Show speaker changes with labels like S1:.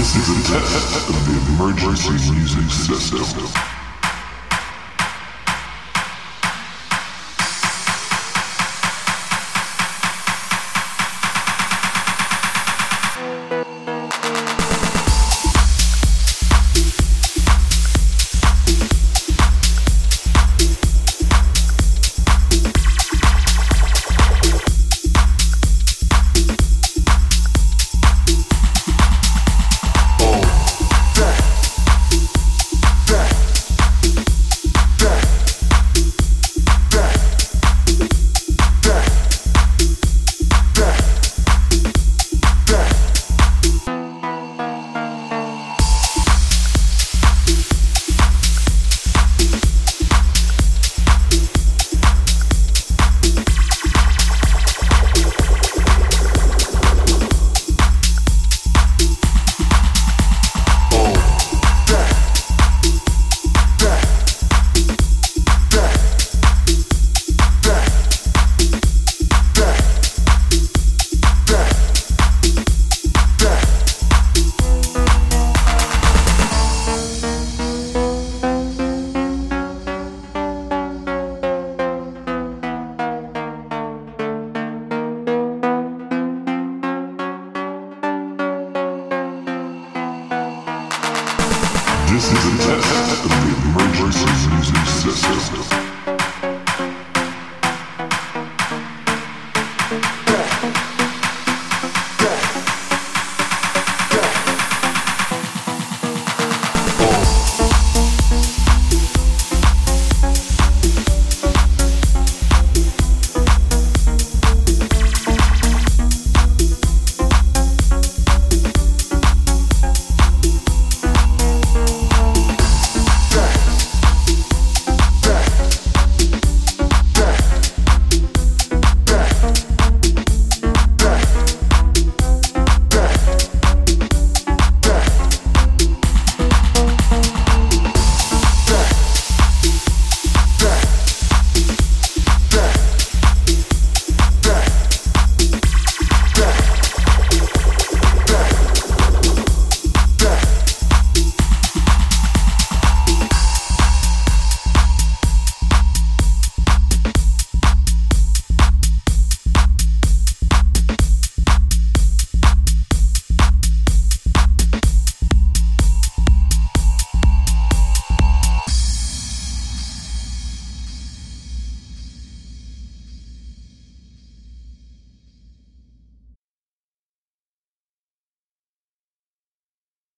S1: This is a test of the emergency music system. This is a test of the emergency music system.